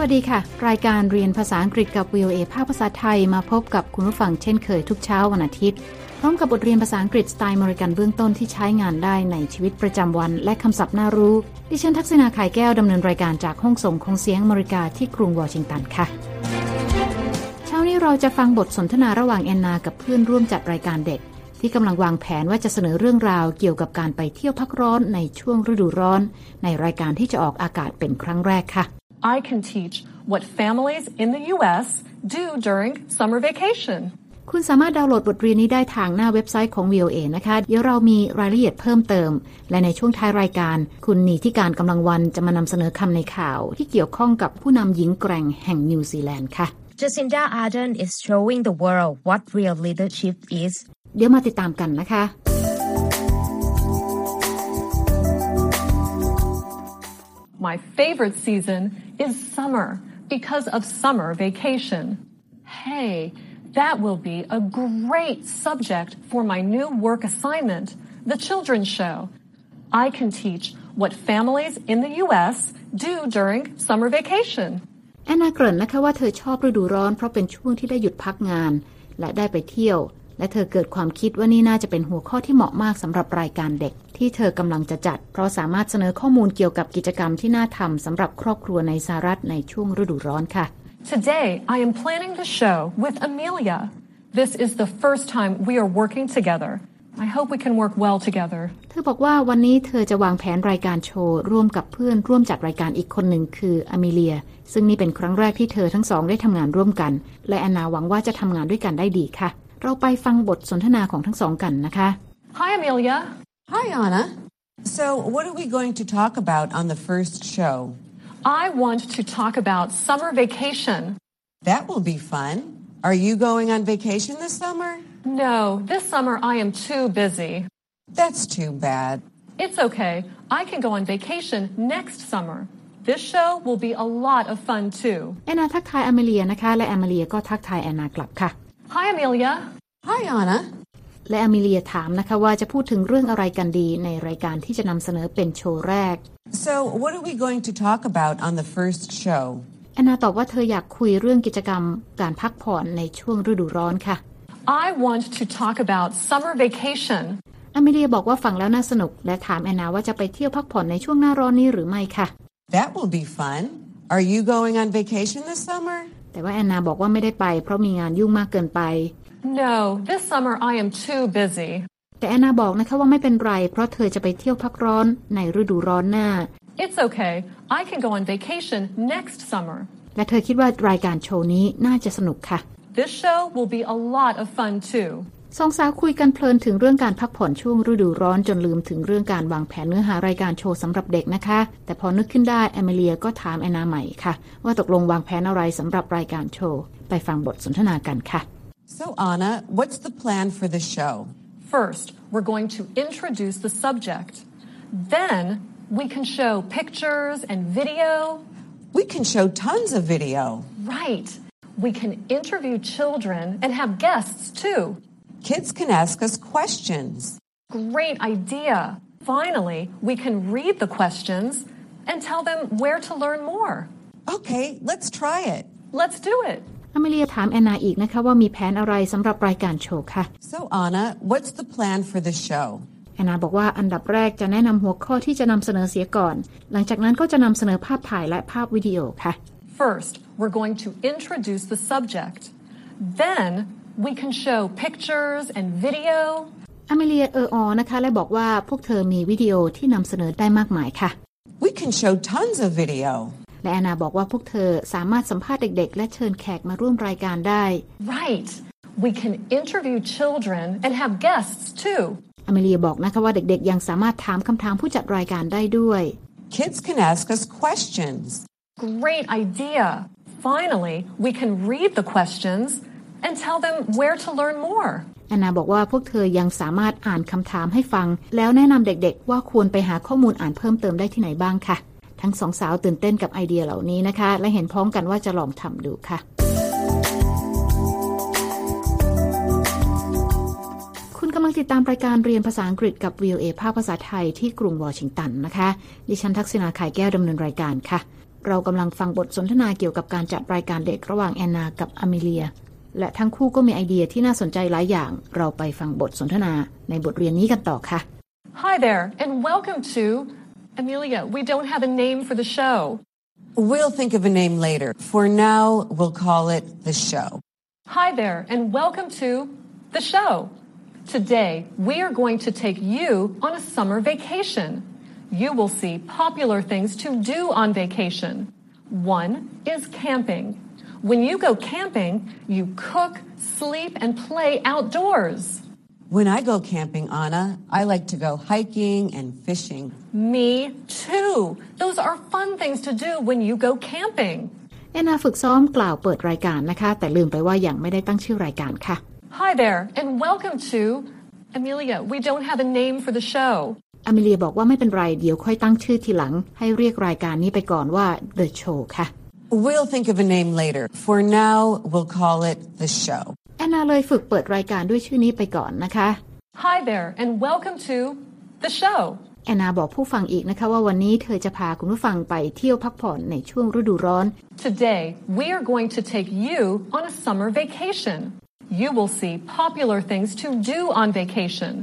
วัสดีค่ะ รายการเรียนภาษาอังกฤษกับ VOA ภาคภาษาไทยมาพบกับคุณผู้ฟังเช่นเคยทุกเช้าวันอาทิตย์ พร้อมกับบทเรียนภาษาอังกฤษสไตล์มริกันเบื้องต้นที่ใช้งานได้ในชีวิตประจำวันและคำศัพท์น่ารู้ ดิฉันทักษณาขายแก้วดำเนินรายการจากห้องส่งของเสียงมริกาที่กรุงวอชิงตันค่ะ เช้านี้เราจะฟังบทสนทนาระหว่างแอนนากับเพื่อนร่วมจัดรายการเด็ก ที่กำลังวางแผนว่าจะเสนอเรื่องราวเกี่ยวกับการไปเที่ยวพักร้อนในช่วงฤดูร้อน ในรายการที่จะออกอากาศเป็นครั้งแรกค่ะ I can teach what families in the U.S. do during summer vacation. คุณสามารถดาวน์โหลดบทเรียนนี้ได้ทางหน้าเว็บไซต์ของ VOA นะคะ เดี๋ยวเรามีรายละเอียดเพิ่มเติม และในช่วงท้ายรายการ คุณนีที่การกำลังวันจะมานำเสนอคำในข่าว ที่เกี่ยวข้องกับผู้นำหญิงแกร่งแห่งนิวซีแลนด์ค่ะ Jacinda Ardern is showing the world what real leadership is. เดี๋ยวมาติดตามกันนะคะ My favorite season is summer because of summer vacation. Hey, that will be a great subject for my new work assignment, the children's show. I can teach what families in the U.S. do during summer vacation. แอนนาเกริ่นนะคะว่าเธอชอบฤดูร้อนเพราะเป็นช่วงที่ได้หยุดพักงาน และได้ไปเที่ยว และเธอเกิดความคิดว่านี่น่าจะเป็นหัวข้อที่เหมาะมากสำหรับรายการเด็ก ที่เธอกำลังจะจัด เพราะสามารถเสนอข้อมูลเกี่ยวกับกิจกรรมที่น่าทำสำหรับครอบครัวในสหรัฐในช่วงฤดูร้อนค่ะ Today, I am planning the show with Amelia. This is the first time we are working together. I hope we can work well together. เธอบอกว่าวันนี้เธอจะวางแผนรายการโชว์ร่วมกับเพื่อนร่วมจัดรายการอีกคนหนึ่งคืออเมเลีย ซึ่งนี่เป็นครั้งแรกที่เธอทั้งสองได้ทำงานร่วมกัน และแอนนาหวังว่าจะทำงานด้วยกันได้ดีค่ะ เราไปฟังบทสนทนาของทั้งสองกันนะคะ Hi, Amelia. Hi, Anna. So, what are we going to talk about on the first show? I want to talk about summer vacation. That will be fun. Are you going on vacation this summer? No, this summer I am too busy. That's too bad. It's okay. I can go on vacation next summer. This show will be a lot of fun too. แอนนาทักทายอเมเลียนะคะ และอเมเลียก็ทักทายแอนนากลับค่ะ Hi, Amelia. Hi, Anna. และอเมเลียถามนะคะว่าจะพูดถึงเรื่องอะไรกันดีในรายการที่จะนำเสนอเป็นโชว์แรก So, what are we going to talk about on the first show? แอนนาตอบว่าเธออยากคุยเรื่องกิจกรรมการพักผ่อนในช่วงฤดูร้อนค่ะ I want to talk about summer vacation. อเมเลียบอกว่าฟังแล้วน่าสนุก และถามแอนนาว่าจะไปเที่ยวพักผ่อนในช่วงหน้าร้อนนี้หรือไม่ค่ะ That will be fun. Are you going on vacation this summer? แต่ว่าแอนนาบอกว่าไม่ได้ไปเพราะมีงานยุ่งมากเกินไป No, this summer I am too busy. แต่แอนนาบอกนะคะว่าไม่เป็นไร เพราะเธอจะไปเที่ยวพักร้อนในฤดูร้อนหน้า It's okay. I can go on vacation next summer. และเธอคิดว่ารายการโชว์นี้น่าจะสนุกค่ะ This show will be a lot of fun too. สองสาวคุยกันเพลินถึงเรื่องการพักผ่อนช่วงฤดูร้อนจนลืมถึงเรื่องการวางแผนเนื้อหารายการโชว์สำหรับเด็กนะคะ แต่พอนึกขึ้นได้แอมิเลียก็ถามแอนนาใหม่ค่ะ ว่าตกลงวางแผนอะไรสำหรับรายการโชว์ ไปฟังบทสนทนากันค่ะ So, Anna, what's the plan for the show? First, we're going to introduce the subject. Then, we can show pictures and video. We can show tons of video. Right. We can interview children and have guests too. Kids can ask us questions. Great idea. Finally, we can read the questions and tell them where to learn more. Okay, let's try it. Let's do it. อเมเลียถามแอนนาอีกนะคะว่ามีแผนอะไรสำหรับรายการโชว์ค่ะ So, Anna, what's the plan for the show? แอนนาบอกว่าอันดับแรกจะแนะนำหัวข้อที่จะนำเสนอเสียก่อน หลังจากนั้นก็จะนำเสนอภาพถ่ายและภาพวิดีโอค่ะ First, we're going to introduce the subject. Then, we can show pictures and video. อเมเลียเอออนะคะ และบอกว่าพวกเธอมีวิดีโอที่นำเสนอได้มากมายค่ะ We can show tons of video. และแอนนาบอกว่าพวกเธอสามารถสัมภาษณ์เด็ก ๆ และเชิญแขกมาร่วมรายการได้ Right. We can interview children and have guests too. อเมเลียบอกนะคะว่าเด็ก ๆ ยังสามารถถามคำถามผู้จัดรายการได้ด้วย Kids can ask us questions. Great idea. Finally, we can read the questions and tell them where to learn more. แอนนาบอกว่าพวกเธอยังสามารถอ่านคำถามให้ฟัง แล้วแนะนำเด็กๆ ว่าควรไปหาข้อมูลอ่านเพิ่มเติมได้ที่ไหนบ้างค่ะ ทั้งสองสาวตื่นเต้นกับไอเดียเหล่านี้นะคะ และเห็นพ้องกันว่าจะลองทำดูค่ะ คุณกำลังติดตามรายการเรียนภาษาอังกฤษกับ VOA ภาคภาษาไทยที่กรุงวอชิงตันนะคะ ดิฉันทักษณาขายแก้วดำเนินรายการค่ะเรากำลังฟังบทสนทนาเกี่ยวกับการจัดรายการเด็กระหว่างแอนนากับอเมเลีย และทั้งคู่ก็มีไอเดียที่น่าสนใจหลายอย่าง เราไปฟังบทสนทนาในบทเรียนนี้กันต่อค่ะ Hi there, and welcome to Amelia. We don't have a name for the show. We'll think of a name later. For now, we'll call it the show. Hi there, and welcome to the show. Today, we are going to take you on a summer vacation. You will see popular things to do on vacation. One is camping. When you go camping, you cook, sleep, and play outdoors. When I go camping, Anna, I like to go hiking and fishing. Me too. Those are fun things to do when you go camping. แอนนาฝึกซ้อมกล่าวเปิดรายการนะคะ แต่ลืมไปว่ายังไม่ได้ตั้งชื่อรายการค่ะ Hi there, and welcome to Amelia. We don't have a name for the show. อเมเลียบอกว่าไม่เป็นไร เดี๋ยวค่อยตั้งชื่อทีหลัง ให้เรียกรายการนี้ไปก่อนว่า The Show ค่ะ We'll think of a name later. For now, we'll call it the show. แอนนาเลยฝึกเปิดรายการด้วยชื่อนี้ไปก่อนนะคะ Hi there, and welcome to the show. แอนนาบอกผู้ฟังอีกนะคะว่าวันนี้เธอจะพาคุณผู้ฟังไปเที่ยวพักผ่อนในช่วงฤดูร้อน Today, we are going to take you on a summer vacation. You will see popular things to do on vacation.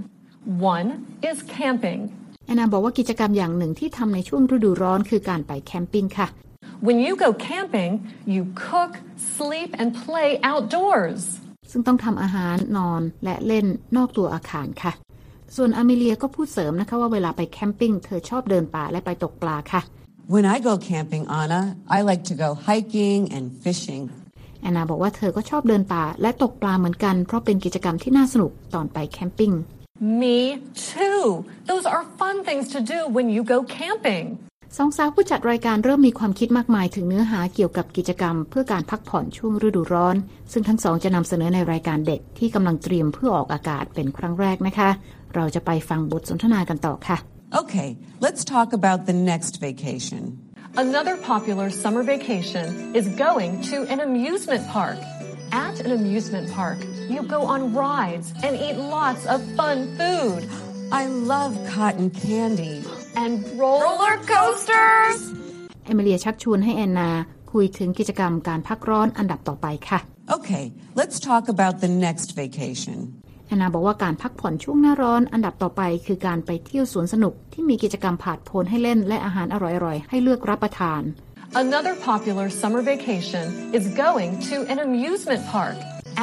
One is camping. แอนนาบอกว่ากิจกรรมอย่างหนึ่งที่ทำในช่วงฤดูร้อนคือการไปแคมปิ้งค่ะ When you go camping, you cook, sleep, and play outdoors. ซึ่งต้องทำอาหารนอนและเล่นนอกตัวอาคารค่ะ ส่วนอเมเลียก็พูดเสริมนะคะว่าเวลาไปแคมปิ้งเธอชอบเดินป่าและไปตกปลาค่ะ When I go camping, Anna, I like to go hiking and fishing. แอนนาบอกว่าเธอก็ชอบเดินป่าและตกปลาเหมือนกัน เพราะเป็นกิจกรรมที่น่าสนุกตอนไปแคมปิ้ง Me too. Those are fun things to do when you go camping. สองสาวผู้จัดรายการเริ่มมีความคิดมากมายถึงเนื้อหาเกี่ยวกับกิจกรรม เพื่อการพักผ่อนช่วงฤดูร้อน ซึ่งทั้งสองจะนำเสนอในรายการเด็กที่กำลังเตรียมเพื่อออกอากาศเป็นครั้งแรกนะคะ เราจะไปฟังบทสนทนากันต่อค่ะ Okay, let's talk about the next vacation. Another popular summer vacation is going to an amusement park. At an amusement park, you go on rides and eat lots of fun food. I love cotton candy. And roller coasters! เอมิเลียชักชวนให้แอนนา คุยถึงกิจกรรมการพักร้อนอันดับต่อไปค่ะ Okay, let's talk about the next vacation. แอนนาบอกว่าการพักผ่อนช่วงหน้าร้อนอันดับต่อไป คือการไปเที่ยวสวนสนุกที่มีกิจกรรมผาดโผนให้เล่นและอาหารอร่อยๆ ให้เลือกรับประทาน Another popular summer vacation is going to an amusement park.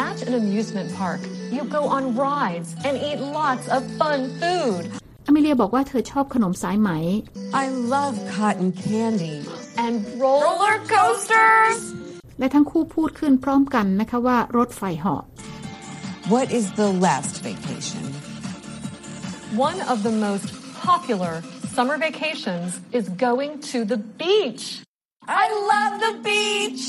At an amusement park, you go on rides and eat lots of fun food. อเมเลียบอกว่าเธอชอบขนมสายไหม I love cotton candy. And roller coasters! และทั้งคู่พูดขึ้นพร้อมกันนะคะว่ารถไฟเหาะ What is the last vacation? One of the most popular summer vacations is going to the beach. I love the beach.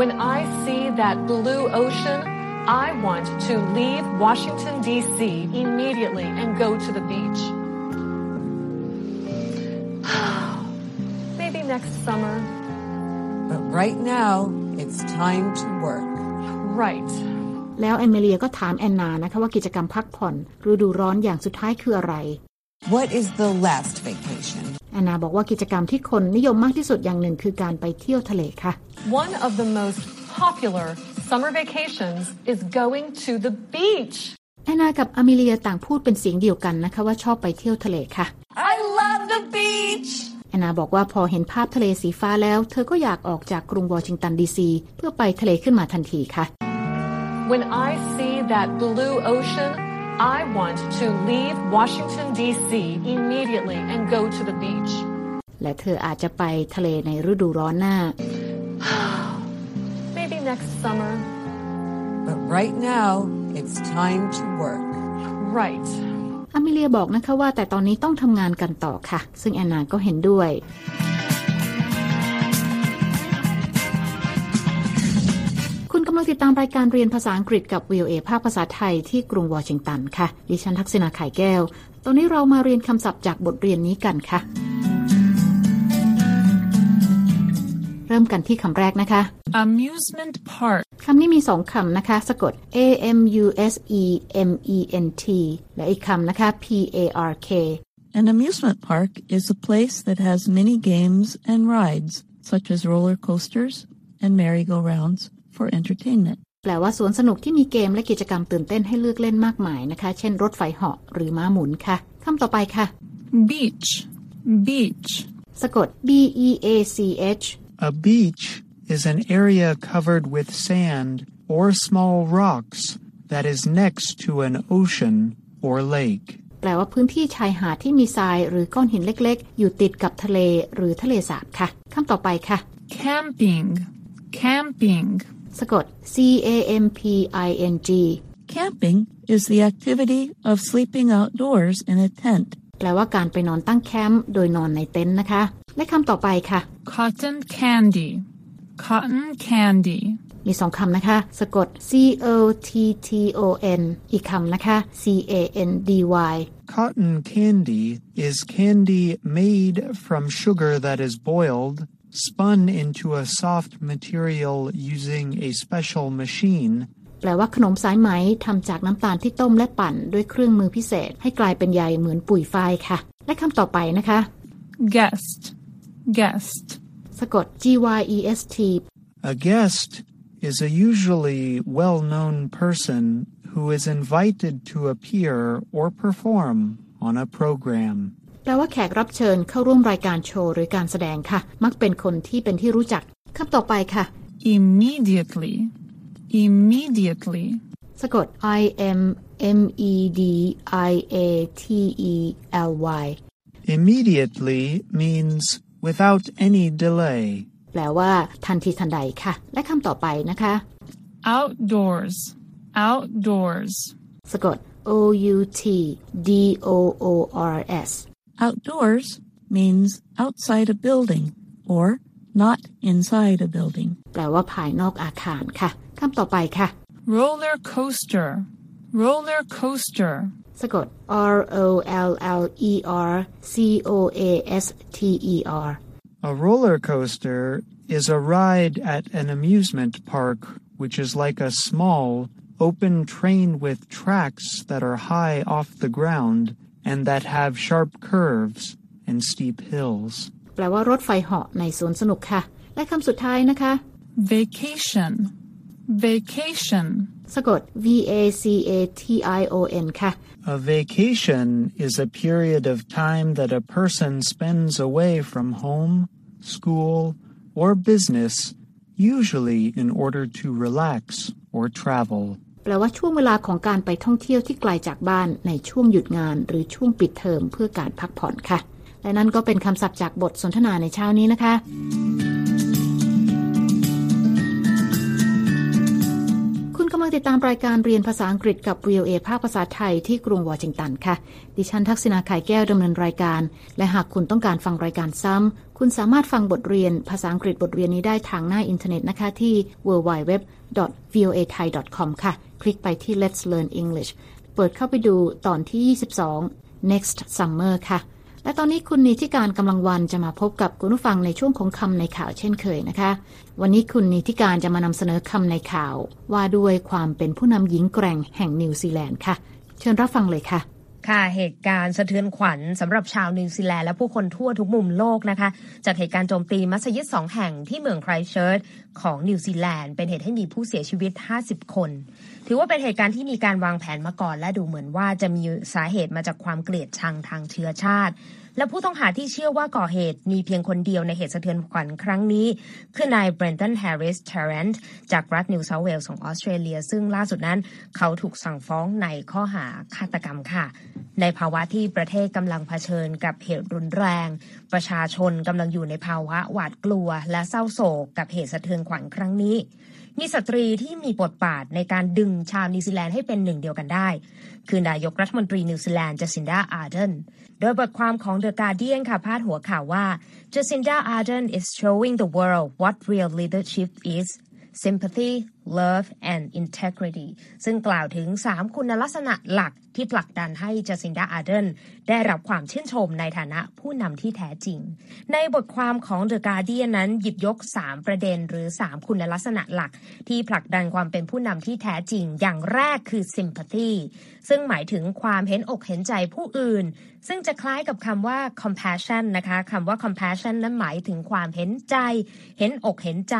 When I see that blue ocean, I want to leave Washington, D.C. immediately and go to the beach. Maybe next summer. But right now, it's time to work. Right. แล้วแอนเมเลียก็ถามแอนนานะคะว่ากิจกรรมพักผ่อนฤดูร้อนอย่างสุดท้ายคืออะไร What is the last vacation? แอนนาบอกว่ากิจกรรมที่คนนิยมมากที่สุดอย่างหนึ่งคือการไปเที่ยวทะเลค่ะ One of the most popular summer vacations is going to the beach. แอนนากับอเมเลียต่างพูดเป็นเสียงเดียวกันนะคะว่าชอบไปเที่ยวทะเลค่ะ I love the beach. แอนนาบอกว่าพอเห็นภาพทะเลสีฟ้าแล้ว เธอก็อยากออกจากกรุงวอชิงตันดีซีเพื่อไปทะเลขึ้นมาทันทีค่ะ When I see that blue ocean, I want to leave Washington, D.C. immediately and go to the beach. และเธออาจจะไปทะเลในฤดูร้อนหน้า Maybe next summer. But right now, it's time to work. Right. อเมเลียบอกนะคะว่าแต่ตอนนี้ต้องทำงานกันต่อค่ะ ซึ่งแอนนาก็เห็นด้วย คุณกำลังติดตามรายการเรียนภาษาอังกฤษกับ VOA ภาคภาษาไทยที่กรุงวอชิงตันค่ะ ดิฉันทักษณาไข่แก้ว ตอนนี้เรามาเรียนคำศัพท์จากบทเรียนนี้กันค่ะ เริ่มกันที่คำแรกนะคะ Amusement park. คำนี้มีสองคำนะคะ สะกด a m u s e m e n t และอีกคำนะคะ p a r k An amusement park is a place that has many games and rides, such as roller coasters and merry-go-rounds for entertainment. แปลว่าสวนสนุกที่มีเกมและกิจกรรมตื่นเต้นให้เลือกเล่นมากมายนะคะ เช่นรถไฟเหาะหรือม้าหมุนค่ะคำต่อไปค่ะ beach, beach, สะกด B E A C H A beach is an area covered with sand or small rocks that is next to an ocean or lake. แปลว่าพื้นที่ชายหาดที่มีทรายหรือก้อนหินเล็กๆ อยู่ติดกับทะเลหรือทะเลสาบค่ะคำต่อไปค่ะ camping, camping, สะกด C A M P I N G Camping is the activity of sleeping outdoors in a tent. แปลว่าการไปนอนตั้งแคมป์โดยนอนในเต็นท์นะคะ และคำต่อไปค่ะ cotton candy, cotton candy, มีสองคำนะคะ สะกด C O T T O N อีกคำนะคะ C A N D Y Cotton candy is candy made from sugar that is boiled, spun into a soft material using a special machine, แปลว่าขนมสายไหมทำจากน้ำตาลที่ต้มและปั่นด้วยเครื่องมือพิเศษ ให้กลายเป็นใยเหมือนปุ๋ยฝ้ายค่ะ และคำต่อไปนะคะ guest, guest, สะกด G Y E S T A guest is a usually well known person who is invited to appear or perform on a program. แปลว่าแขกรับเชิญเข้าร่วมรายการโชว์หรือการแสดงค่ะ มักเป็นคนที่เป็นที่รู้จักคำต่อไปค่ะ immediately, immediately, สะกด I M M E D I A T E L Y Immediately means without any delay. แปลว่า ทันทีทันใดค่ะ และคำต่อไปนะคะ outdoors, outdoors, สะกด O U T D O O R S Outdoors means outside a building or not inside a building. แปลว่าภายนอกอาคารค่ะคำต่อไปค่ะ roller coaster, roller coaster, สะกด R O L L E R C O A S T E R A roller coaster is a ride at an amusement park, which is like a small, open train with tracks that are high off the ground and that have sharp curves and steep hills. แปลว่ารถไฟเหาะในสวนสนุกค่ะ และคำสุดท้ายนะคะ vacation, vacation, สะกด V A C A T I O N ค่ะ A vacation is a period of time that a person spends away from home, school, or business, usually in order to relax or travel. แปลว่าช่วงเวลาของการไปท่องเที่ยวที่ไกลจากบ้านในช่วงหยุดงาน หรือช่วงปิดเทอมเพื่อการพักผ่อนค่ะ และนั่นก็เป็นคำศัพท์จากบทสนทนาในเช้านี้นะคะ ลังติดตามรายการเรียนภาษาอังกฤษกับ VOA ภาคภาษาไทยที่กรุงวอชิงตันค่ะ ดิฉันทักษิณา ข่ายแก้วดำเนินรายการ และหากคุณต้องการฟังรายการซ้ำ คุณสามารถฟังบทเรียนภาษาอังกฤษบทเรียนนี้ได้ทางหน้าอินเทอร์เน็ตนะคะที่ www.voathai.com ค่ะ คลิกไปที่ Let's Learn English เปิดเข้าไปดูตอนที่ 22 next summer ค่ะ และตอนนี้คุณนิติการกำลังวันจะมาพบกับคุณผู้ฟังในช่วงของคำในข่าวเช่นเคยนะคะ วันนี้คุณนิติการจะมานำเสนอคำในข่าว ว่าด้วยความเป็นผู้นำหญิงแกร่งแห่งนิวซีแลนด์ค่ะ เชิญรับฟังเลยค่ะ ค่ะเหตุการณ์สะเทือนขวัญสำหรับชาวนิวซีแลนด์และผู้คนทั่วทุกมุมโลกนะคะ จากเหตุการณ์โจมตีมัสยิดสองแห่งที่เมืองไครเชิร์ตของนิวซีแลนด์เป็นเหตุให้มีผู้เสียชีวิต 50 คน ถือว่าเป็นเหตุการณ์ที่มีการวางแผนมาก่อน และดูเหมือนว่าจะมีสาเหตุมาจากความเกลียดชังทางเชื้อชาติ และผู้ต้องหาที่เชื่อว่าก่อเหตุมีเพียงคนเดียวในเหตุสะเทือนขวัญครั้งนี้ คือนายเบรนตันแฮร์ริสเทเรนต์จากรัฐนิวเซาท์เวลส์ของออสเตรเลีย ซึ่งล่าสุดนั้นเขาถูกสั่งฟ้องในข้อหาฆาตกรรมค่ะ ในภาวะที่ประเทศกำลังเผชิญกับเหตุรุนแรง ประชาชนกำลังอยู่ในภาวะหวาดกลัว และเศร้าโศกกับเหตุสะเทือนขวัญครั้งนี้ มีสตรีที่มีบทบาทในการดึงชาวนิวซีแลนด์ให้เป็นหนึ่งเดียวกันได้ คือนายกรัฐมนตรีนิวซีแลนด์จัสินดาอาร์เดนโดยบทความของ The Guardian ค่ะพาดหัวข่าวว่า Jacinda Ardern is showing the world what real leadership is sympathy love and integrity ซึ่งกล่าวถึง 3 คุณลักษณะหลักที่ผลักดันให้จัสินดาอาเดนได้รับความชื่นชมในฐานะผู้นำที่แท้จริง ในบทความของ The Guardian นั้นหยิบยก 3 ประเด็นหรือ 3 คุณลักษณะหลัก ที่ผลักดันความเป็นผู้นำที่แท้จริง อย่างแรกคือ sympathy ซึ่งหมายถึงความเห็นอกเห็นใจผู้อื่น ซึ่งจะคล้ายกับคำว่า compassion นะคะคำว่า compassion นั้นหมายถึงความเห็นใจ เห็นอกเห็นใจ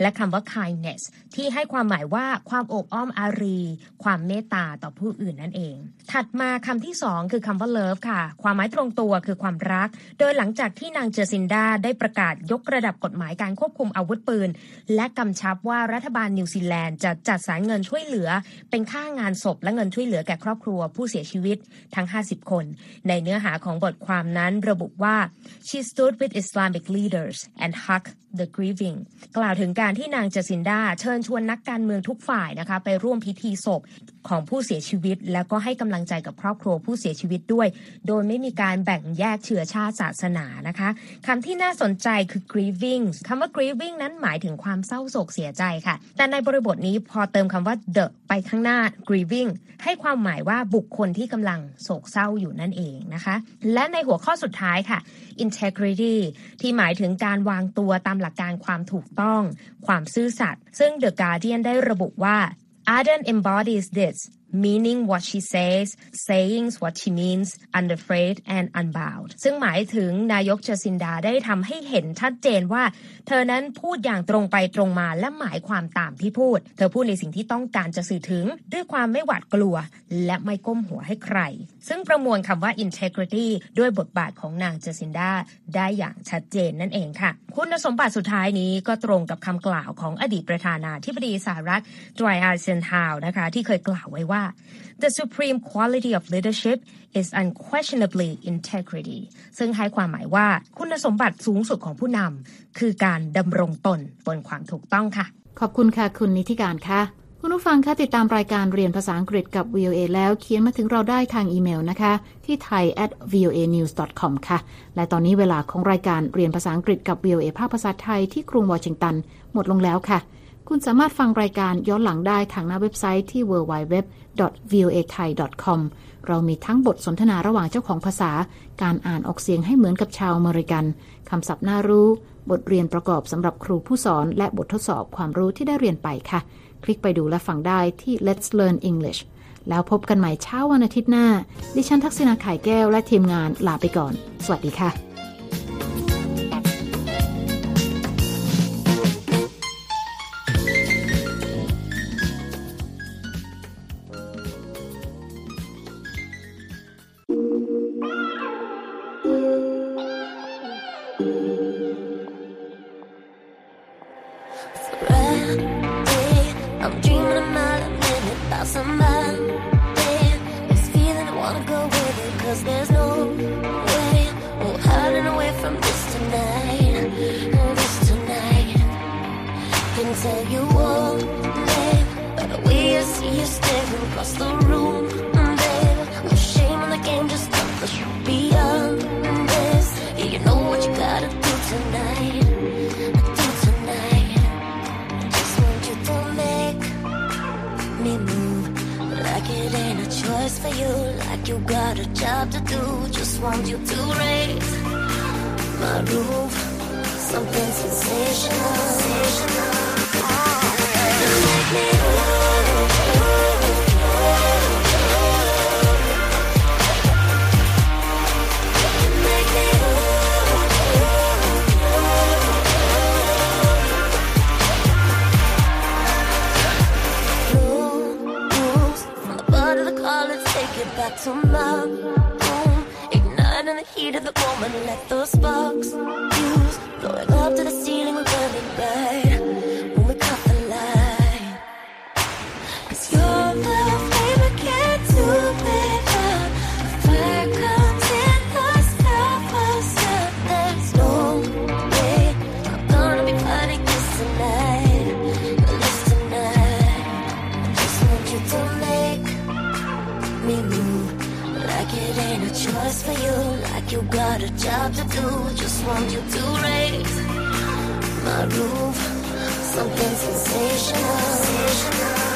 และคำว่า kindness ที่ให้ความหมายว่าความอบอ้อมอารี ความเมตตาต่อผู้อื่นนั่นเอง ถัดมาคำที่สองคือคำว่า love ค่ะ ความหมายตรงตัวคือความรัก โดยหลังจากที่นางเจอซินดาได้ประกาศยกระดับกฎหมายการควบคุมอาวุธปืน และกำชับว่ารัฐบาลนิวซีแลนด์จะจัดสรรเงินช่วยเหลือ เป็นค่างานศพและเงินช่วยเหลือแก่ครอบครัวผู้เสียชีวิตทั้ง 50 คน ในเนื้อหาของบทความนั้นระบุว่า she stood with Islamic leaders and hugged the grieving กล่าวถึงการที่นางเจสินดาเชิญชวนนักการเมืองทุกฝ่ายนะคะไปร่วมพิธีศพของผู้เสียชีวิต แล้วก็ให้กำลังใจกับครอบครัวผู้เสียชีวิตด้วย โดยไม่มีการแบ่งแยกเชื้อชาติศาสนานะคะคำที่น่าสนใจคือ grieving คำว่า grieving นั้นหมายถึงความเศร้าโศกเสียใจค่ะ แต่ในบริบทนี้พอเติมคำว่า the ไปข้างหน้า grieving ให้ความหมายว่าบุคคลที่กำลังโศกเศร้าอยู่นั่นเองนะคะ และในหัวข้อสุดท้ายค่ะ integrity ที่หมายถึงการวางตัวตามหลักการความถูกต้อง ความซื่อสัตย์ซึ่ง The Guardian ได้ระบุว่า Arden embodies this meaning what she says saying what she means unafraid and unbound ซึ่งหมายถึงนายกเจสินดาได้ทำให้เห็นชัดเจนว่า เธอนั้นพูดอย่างตรงไปตรงมาและหมายความตามที่พูด เธอพูดในสิ่งที่ต้องการจะสื่อถึง ด้วยความไม่หวาดกลัว และไม่ก้มหัวให้ใคร ซึ่งประมวลคำว่า integrity ด้วยบทบาทของนางเจสินดาได้อย่างชัดเจนนั่นเองค่ะ คุณสมบัติสุดท้ายนี้ก็ตรงกับคำกล่าวของอดีตประธานาธิบดีสหรัฐดรายอาร์เซนฮาวนะคะที่เคยกล่าวไว้ว่า the supreme quality of leadership is unquestionably integrity ซึ่งให้ความหมายว่าคุณสมบัติสูงสุดของผู้นำคือการดำรงตนบนความถูกต้องค่ะ ขอบคุณค่ะคุณนิติการค่ะคุณผู้ฟังคะติดตามรายการเรียนภาษาอังกฤษกับ VOA แล้วเขียนมาถึงเราได้ทางอีเมลนะคะ ที่ thai at voa news com ค่ะ และตอนนี้เวลาของรายการเรียนภาษาอังกฤษกับ VOA ภาคภาษาไทยที่กรุงวอชิงตัน หมดลงแล้วค่ะ คุณสามารถฟังรายการย้อนหลังได้ทางหน้าเว็บไซต์ที่ www.voathai.com เรามีทั้งบทสนทนาระหว่างเจ้าของภาษา การอ่านออกเสียงให้เหมือนกับชาวอเมริกัน คำศัพท์น่ารู้ บทเรียนประกอบสำหรับครูผู้สอน และบททดสอบความรู้ที่ได้เรียนไปค่ะ คลิกไปดูและฟังได้ที่ Let's Learn English แล้วพบกันใหม่เช้าวันอาทิตย์หน้า ดิฉันทักษณาขายแก้วและทีมงานลาไปก่อน สวัสดีค่ะ groove, something sensational. sensational.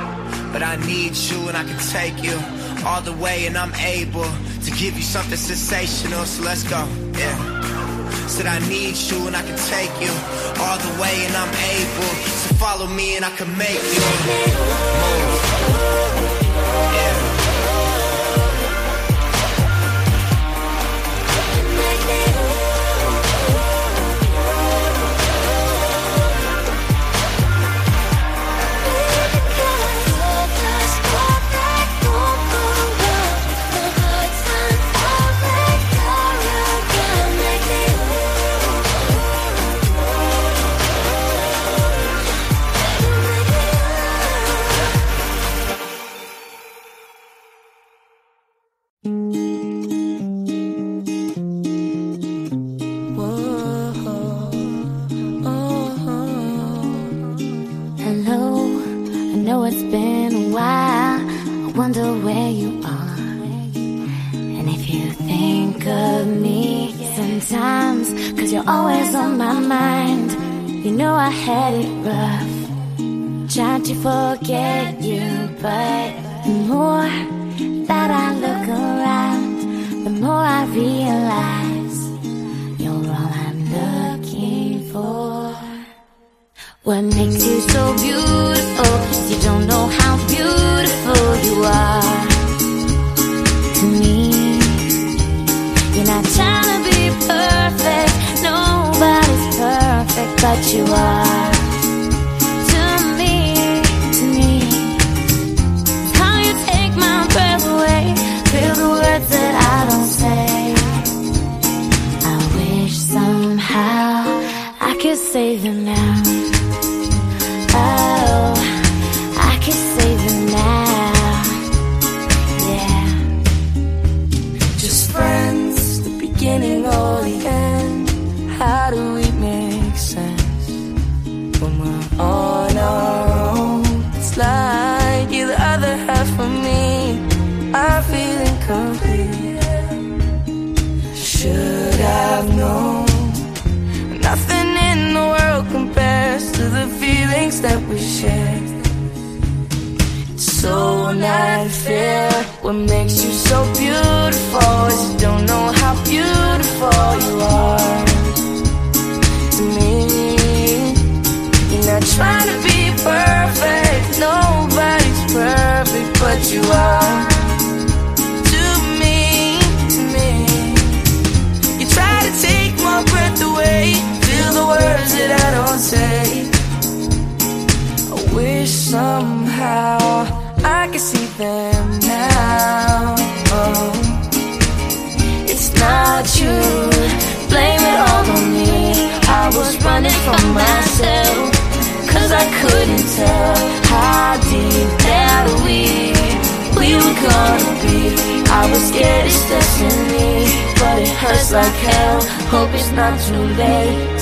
But I need you and I can take you all the way and I'm able to give you something sensational, so let's go, yeah. Said I need you and I can take you all the way and I'm able. So follow me and I can make you move. Yeah. Rough. Trying to forget you, but the more that I look around, the more I realize you're all I'm looking for. What makes you so beautiful? You don't know how beautiful you are to me. You're not trying to be perfect. Nobody's perfect, but you are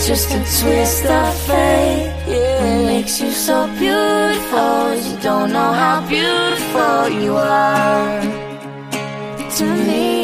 just a twist of fate. Yeah. What makes you so beautiful is you don't know how beautiful you are to me.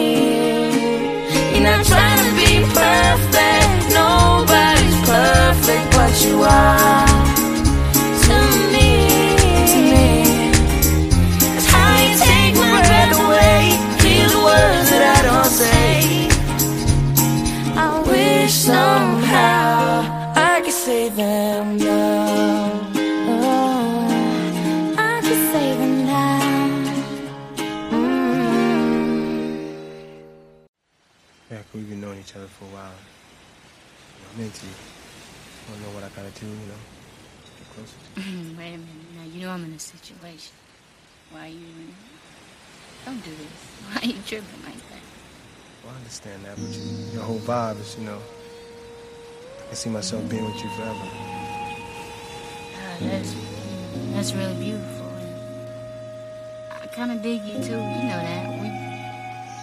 I don't know what I gotta do, you know. Get closer. Wait a minute. Now, you know I'm in a situation. Why are you Don't do this. Why are you tripping like that? Well, I understand that, but you, your whole vibe is, you know, I can see myself being with you forever. Uh, that's, that's really beautiful. And I kind of dig you, too. You know that. We,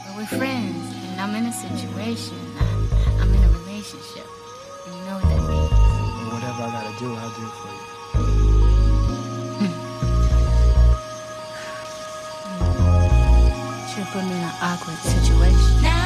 but we're friends, and I'm in a situation. I, I'm in a relationship. And you know what that means. And whatever I gotta do, I'll do for you. Should put me in an awkward situation.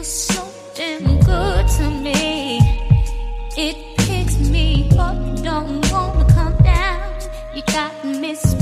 feels so damn good to me. It picks me up, don't wanna come down. You got me.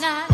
Not.